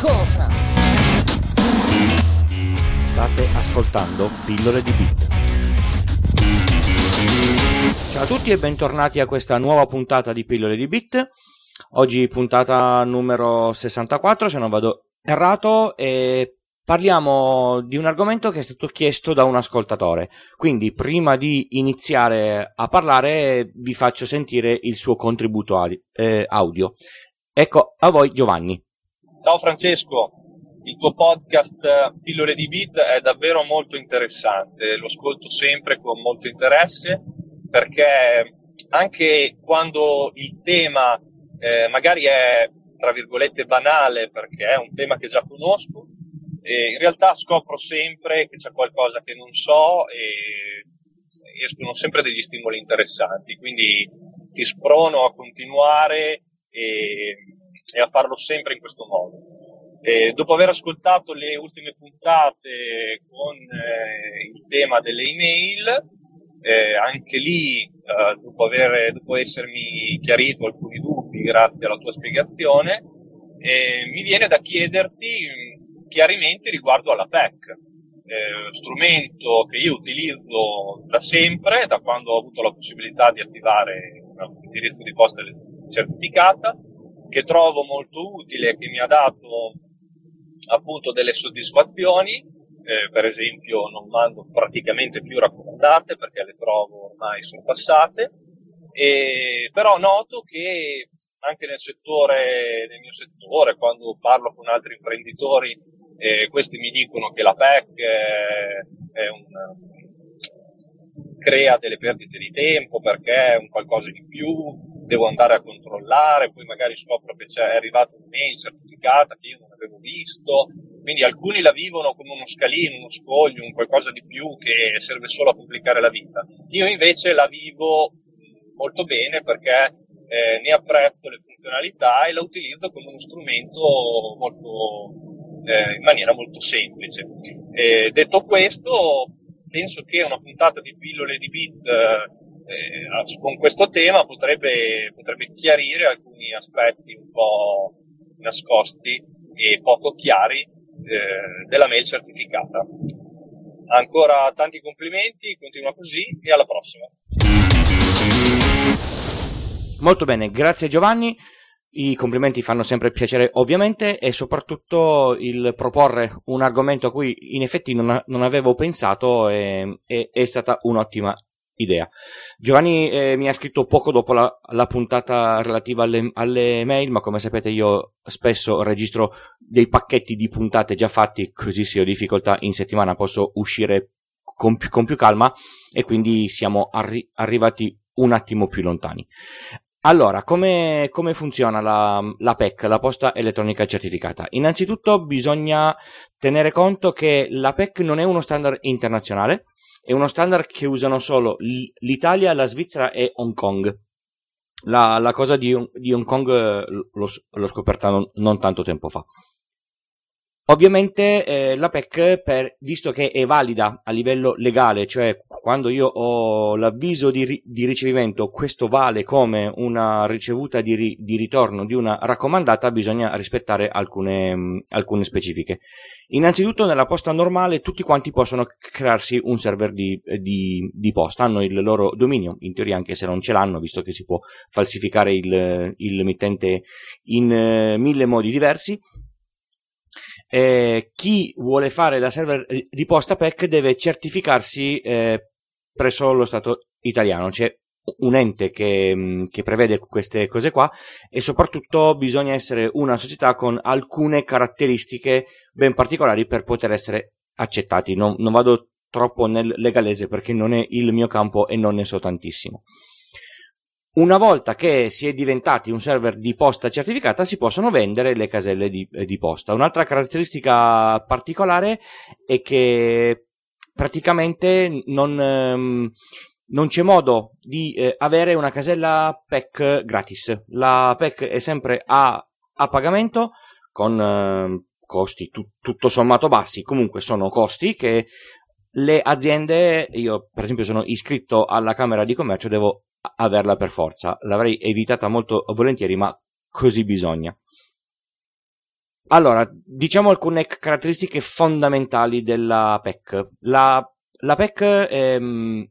cosa. State ascoltando Pillole di Bit. Ciao a tutti e bentornati a questa nuova puntata di Pillole di Bit. Oggi puntata numero 64, se non vado errato, e parliamo di un argomento che è stato chiesto da un ascoltatore. Quindi, prima di iniziare a parlare, vi faccio sentire il suo contributo eh, audio. Ecco a voi Giovanni. Ciao Francesco, il tuo podcast eh, Pillole di Bit è davvero molto interessante, lo ascolto sempre con molto interesse perché anche quando il tema eh, magari è tra virgolette banale perché è un tema che già conosco, in realtà scopro sempre che c'è qualcosa che non so e escono sempre degli stimoli interessanti, quindi ti sprono a continuare e, e a farlo sempre in questo modo. E dopo aver ascoltato le ultime puntate con eh, il tema delle email, eh, anche lì, eh, dopo, aver, dopo essermi chiarito alcuni dubbi grazie alla tua spiegazione, eh, mi viene da chiederti chiarimenti riguardo alla PEC, eh, strumento che io utilizzo da sempre, da quando ho avuto la possibilità di attivare un indirizzo di posta certificata, che trovo molto utile, che mi ha dato appunto delle soddisfazioni, eh, per esempio non mando praticamente più raccomandate perché le trovo ormai sorpassate, e, però noto che anche nel settore, nel mio settore, quando parlo con altri imprenditori, eh, questi mi dicono che la PEC è un, crea delle perdite di tempo perché è un qualcosa di più, devo andare a controllare, poi magari scopro che c'è, è arrivata un'email certificata che io non avevo visto, quindi alcuni la vivono come uno scalino, uno scoglio, un qualcosa di più che serve solo a complicare la vita. Io invece la vivo molto bene perché eh, ne apprezzo le funzionalità e la utilizzo come uno strumento molto, eh, in maniera molto semplice. Eh, detto questo, penso che una puntata di pillole di bit eh, con questo tema potrebbe, potrebbe chiarire alcuni aspetti un po' nascosti e poco chiari eh, della mail certificata. Ancora tanti complimenti, continua così e alla prossima. Molto bene, grazie Giovanni. I complimenti fanno sempre piacere ovviamente e soprattutto il proporre un argomento a cui in effetti non, non avevo pensato è, è, è, stata un'ottima idea. Giovanni eh, mi ha scritto poco dopo la, la puntata relativa alle, alle, mail, ma come sapete io spesso registro dei pacchetti di puntate già fatti, così se ho difficoltà in settimana posso uscire con con più calma e quindi siamo arri- arrivati un attimo più lontani. Allora, come, come funziona la, la, PEC, la posta elettronica certificata? Innanzitutto bisogna tenere conto che la PEC non è uno standard internazionale, è uno standard che usano solo l'Italia, la Svizzera e Hong Kong. La, la cosa di, di, Hong Kong eh, l'ho, l'ho scoperta non, non tanto tempo fa. Ovviamente eh, la PEC, per, visto che è valida a livello legale, cioè quando io ho l'avviso di, ri, di ricevimento, questo vale come una ricevuta di, ri, di ritorno di una raccomandata, bisogna rispettare alcune, mh, alcune, specifiche. Innanzitutto nella posta normale tutti quanti possono crearsi un server di, di, di posta, hanno il loro dominio, in teoria anche se non ce l'hanno, visto che si può falsificare il, il mittente in uh, mille modi diversi eh, chi vuole fare da server di posta PEC deve certificarsi eh, presso lo Stato italiano. C'è un ente che, mm, che, prevede queste cose qua e soprattutto bisogna essere una società con alcune caratteristiche ben particolari per poter essere accettati. Non, non vado troppo nel legalese perché non è il mio campo e non ne so tantissimo. Una volta che si è diventati un server di posta certificata si possono vendere le caselle di, eh, di posta. Un'altra caratteristica particolare è che praticamente non, ehm, non c'è modo di eh, avere una casella PEC gratis. La PEC è sempre a, a pagamento con eh, costi tu, tutto sommato bassi, comunque sono costi che le aziende, io per esempio sono iscritto alla Camera di Commercio, devo averla per forza. L'avrei evitata molto volentieri, ma così bisogna. allora, diciamo alcune caratteristiche fondamentali della PEC. La, la PEC ehm,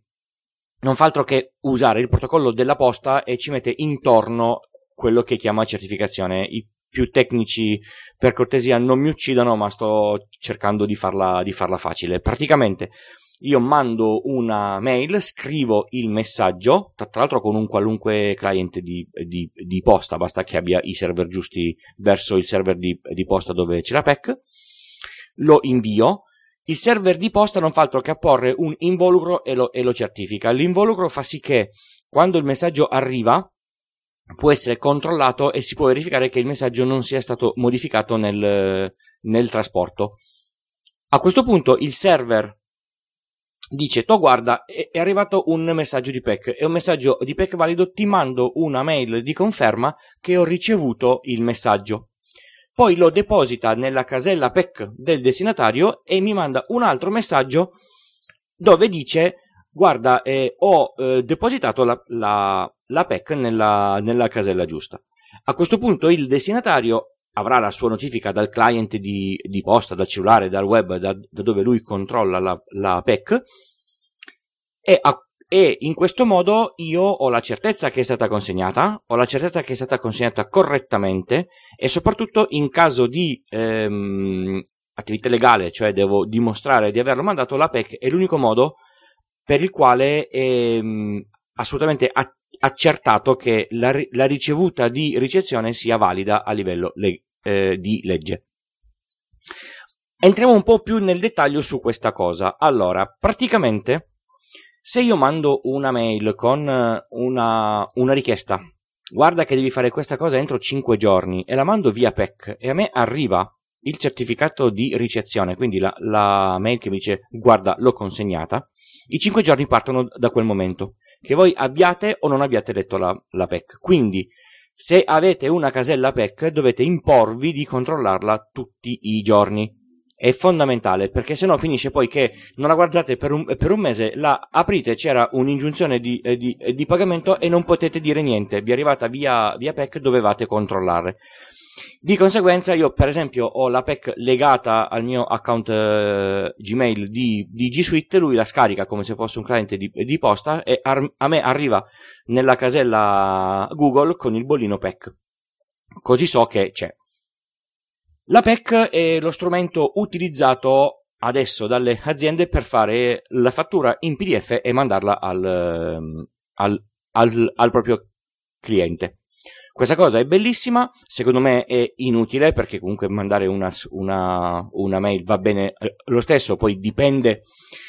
non fa altro che usare il protocollo della posta e ci mette intorno quello che chiama certificazione. I più tecnici, per cortesia, non mi uccidano, ma sto cercando di farla, di farla facile. Praticamente, io mando una mail, scrivo il messaggio, tra, l'altro con un qualunque client di, di, di, posta, basta che abbia i server giusti verso il server di, di posta dove c'è la PEC, lo invio, il server di posta non fa altro che apporre un involucro e lo, e lo certifica. L'involucro fa sì che quando il messaggio arriva può essere controllato e si può verificare che il messaggio non sia stato modificato nel, nel trasporto. A questo punto il server dice tu guarda è, arrivato un messaggio di PEC è un messaggio di PEC valido ti mando una mail di conferma che ho ricevuto il messaggio. Poi lo deposita nella casella PEC del destinatario e mi manda un altro messaggio dove dice guarda eh, ho eh, depositato la, la, la PEC nella, nella casella giusta. A questo punto il destinatario avrà la sua notifica dal client di, di posta, dal cellulare, dal web, da, da dove lui controlla la, la PEC. E, a, e, in questo modo io ho la certezza che è stata consegnata, ho la certezza che è stata consegnata correttamente e soprattutto in caso di ehm, attività legale, cioè devo dimostrare di averlo mandato, la PEC è l'unico modo per il quale è ehm, assolutamente accertato che la, la, ricevuta di ricezione sia valida a livello le, eh, di legge. Entriamo un po' più nel dettaglio su questa cosa. Allora, praticamente, se io mando una mail con eh, una, una richiesta, guarda che devi fare questa cosa entro 5 giorni, e la mando via PEC, e a me arriva il certificato di ricezione, quindi la, la mail che mi dice guarda l'ho consegnata, i 5 giorni partono da quel momento, che voi abbiate o non abbiate letto la, la PEC. Quindi se avete una casella PEC dovete imporvi di controllarla tutti i giorni. È fondamentale perché se no finisce poi che non la guardate per un, per un mese, la aprite, c'era un'ingiunzione di, eh, di, di, pagamento e non potete dire niente. Vi è arrivata via, via PEC, dovevate controllare. Di conseguenza io per esempio ho la PEC legata al mio account eh, Gmail di, di, G Suite, lui la scarica come se fosse un cliente di, di posta e ar- a me arriva nella casella Google con il bollino PEC. Così so che c'è. La PEC è lo strumento utilizzato adesso dalle aziende per fare la fattura in PDF e mandarla al, ehm, al, al, al proprio cliente. Questa cosa è bellissima, secondo me è inutile perché comunque mandare una, una, una, mail va bene eh, lo stesso, poi dipende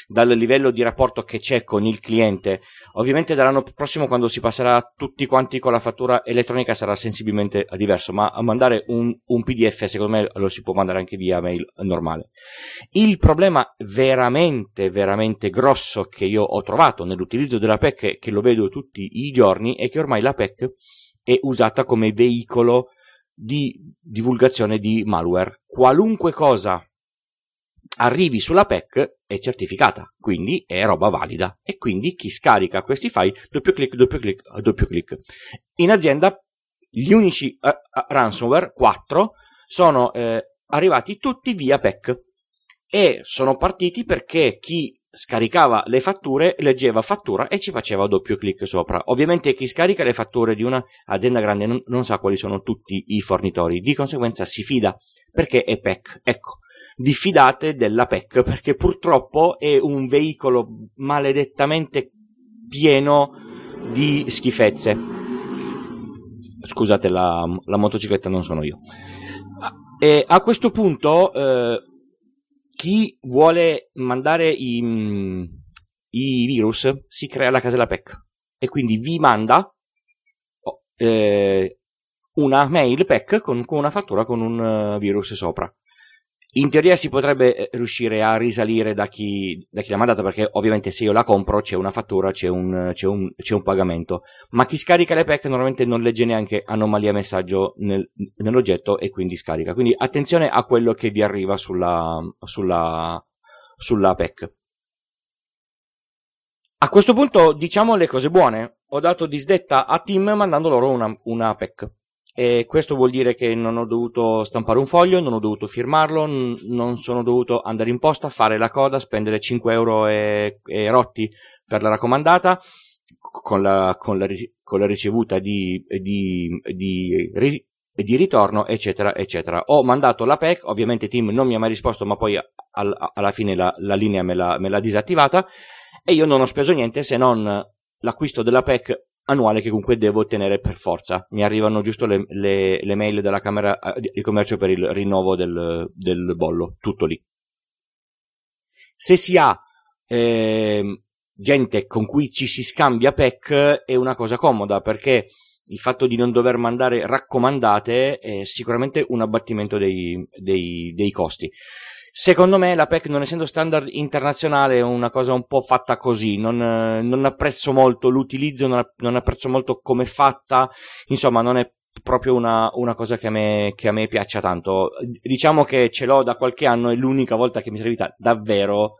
dal livello di rapporto che c'è con il cliente. Ovviamente dall'anno prossimo quando si passerà tutti quanti con la fattura elettronica sarà sensibilmente diverso, ma mandare un, un PDF secondo me lo si può mandare anche via mail normale. Il problema veramente, veramente grosso che io ho trovato nell'utilizzo della PEC, che lo vedo tutti i giorni, è che ormai la PEC è usata come veicolo di divulgazione di malware. Qualunque cosa arrivi sulla PEC è certificata, quindi è roba valida e quindi chi scarica questi file doppio clic, doppio clic, doppio clic. In azienda gli unici uh, ransomware 4 sono eh, arrivati tutti via PEC e sono partiti perché chi scaricava le fatture, leggeva fattura e ci faceva doppio clic sopra. Ovviamente chi scarica le fatture di un'azienda grande non, non, sa quali sono tutti i fornitori, di conseguenza si fida perché è PEC. Ecco, diffidate della PEC perché purtroppo è un veicolo maledettamente pieno di schifezze. Scusate, la, la motocicletta non sono io. E a questo punto eh, chi vuole mandare i, mm, i, virus si crea la casella PEC e quindi vi manda oh, eh, una mail PEC con, con, una fattura con un uh, virus sopra. In teoria si potrebbe eh, riuscire a risalire da chi, da chi l'ha mandata perché ovviamente se io la compro c'è una fattura, c'è un, c'è un, c'è un pagamento, ma chi scarica le PEC normalmente non legge neanche anomalia messaggio nel, nell'oggetto e quindi scarica. Quindi attenzione a quello che vi arriva sulla, sulla, sulla PEC. A questo punto diciamo le cose buone. Ho dato disdetta a Tim mandando loro una, una PEC. E questo vuol dire che non ho dovuto stampare un foglio, non ho dovuto firmarlo, n- non sono dovuto andare in posta, fare la coda, spendere 5 euro e, e rotti per la raccomandata, con la, con la, con la ricevuta di, di, di, di, ritorno, eccetera, eccetera. Ho mandato la PEC, ovviamente Tim non mi ha mai risposto, ma poi al, alla fine la, la linea me l'ha, me l'ha disattivata e io non ho speso niente se non l'acquisto della PEC annuale che comunque devo ottenere per forza. Mi arrivano giusto le, le, le mail della Camera eh, di Commercio per il rinnovo del, del bollo, tutto lì. Se si ha eh, gente con cui ci si scambia PEC è una cosa comoda perché il fatto di non dover mandare raccomandate è sicuramente un abbattimento dei, dei, dei costi. Secondo me la PEC, non essendo standard internazionale, è una cosa un po' fatta così. Non, non apprezzo molto l'utilizzo, non, apprezzo molto come è fatta. Insomma, non è proprio una, una cosa che a, me, che a me piaccia tanto. Diciamo che ce l'ho da qualche anno e l'unica volta che mi è servita davvero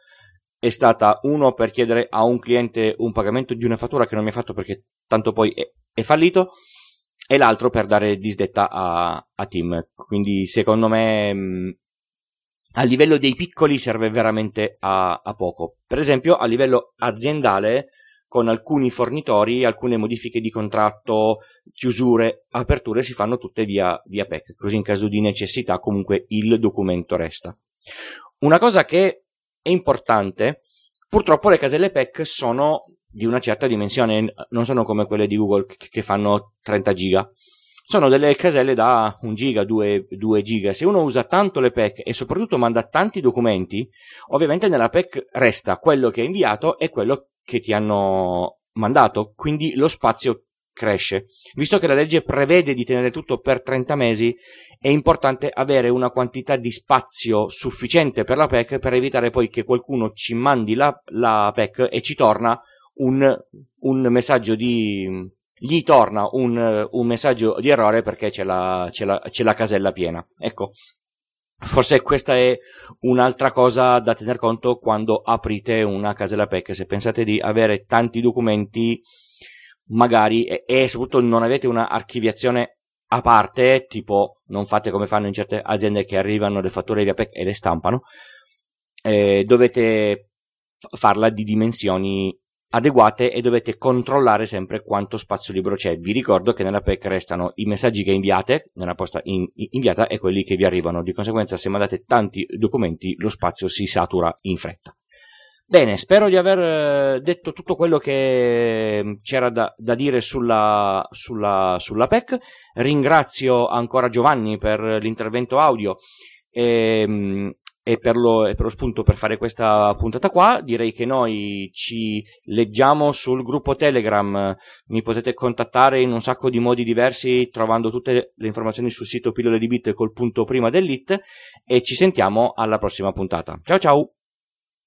è stata uno per chiedere a un cliente un pagamento di una fattura che non mi ha fatto perché tanto poi è, è fallito e l'altro per dare disdetta a, a Tim. Quindi secondo me a livello dei piccoli serve veramente a, a poco. Per esempio, a livello aziendale, con alcuni fornitori, alcune modifiche di contratto, chiusure, aperture si fanno tutte via, via PEC, così in caso di necessità comunque il documento resta. Una cosa che è importante, purtroppo le caselle PEC sono di una certa dimensione, non sono come quelle di Google che fanno 30 giga sono delle caselle da 1 giga, 2, 2 giga. Se uno usa tanto le PEC e soprattutto manda tanti documenti, ovviamente nella PEC resta quello che hai inviato e quello che ti hanno mandato, quindi lo spazio cresce. Visto che la legge prevede di tenere tutto per 30 mesi, è importante avere una quantità di spazio sufficiente per la PEC per evitare poi che qualcuno ci mandi la, la PEC e ci torna un, un messaggio di gli torna un, un messaggio di errore perché c'è la, c'è, la, c'è la casella piena. Ecco, Forse questa è un'altra cosa da tener conto quando aprite una casella PEC. Se pensate di avere tanti documenti, magari, e, e soprattutto non avete una archiviazione a parte, tipo non fate come fanno in certe aziende che arrivano le fatture via PEC e le stampano, eh, dovete farla di dimensioni adeguate e dovete controllare sempre quanto spazio libero c'è. Vi ricordo che nella PEC restano i messaggi che inviate nella posta in, inviata e quelli che vi arrivano. Di conseguenza, se mandate tanti documenti, lo spazio si satura in fretta. Bene, spero di aver eh, detto tutto quello che mm, c'era da, da dire sulla, sulla, sulla PEC. Ringrazio ancora Giovanni per l'intervento audio. E, mm, e per, lo, e per lo spunto per fare questa puntata qua direi che noi ci leggiamo sul gruppo Telegram. Mi potete contattare in un sacco di modi diversi trovando tutte le informazioni sul sito pillole di bit col punto prima dell'it e ci sentiamo alla prossima puntata. Ciao ciao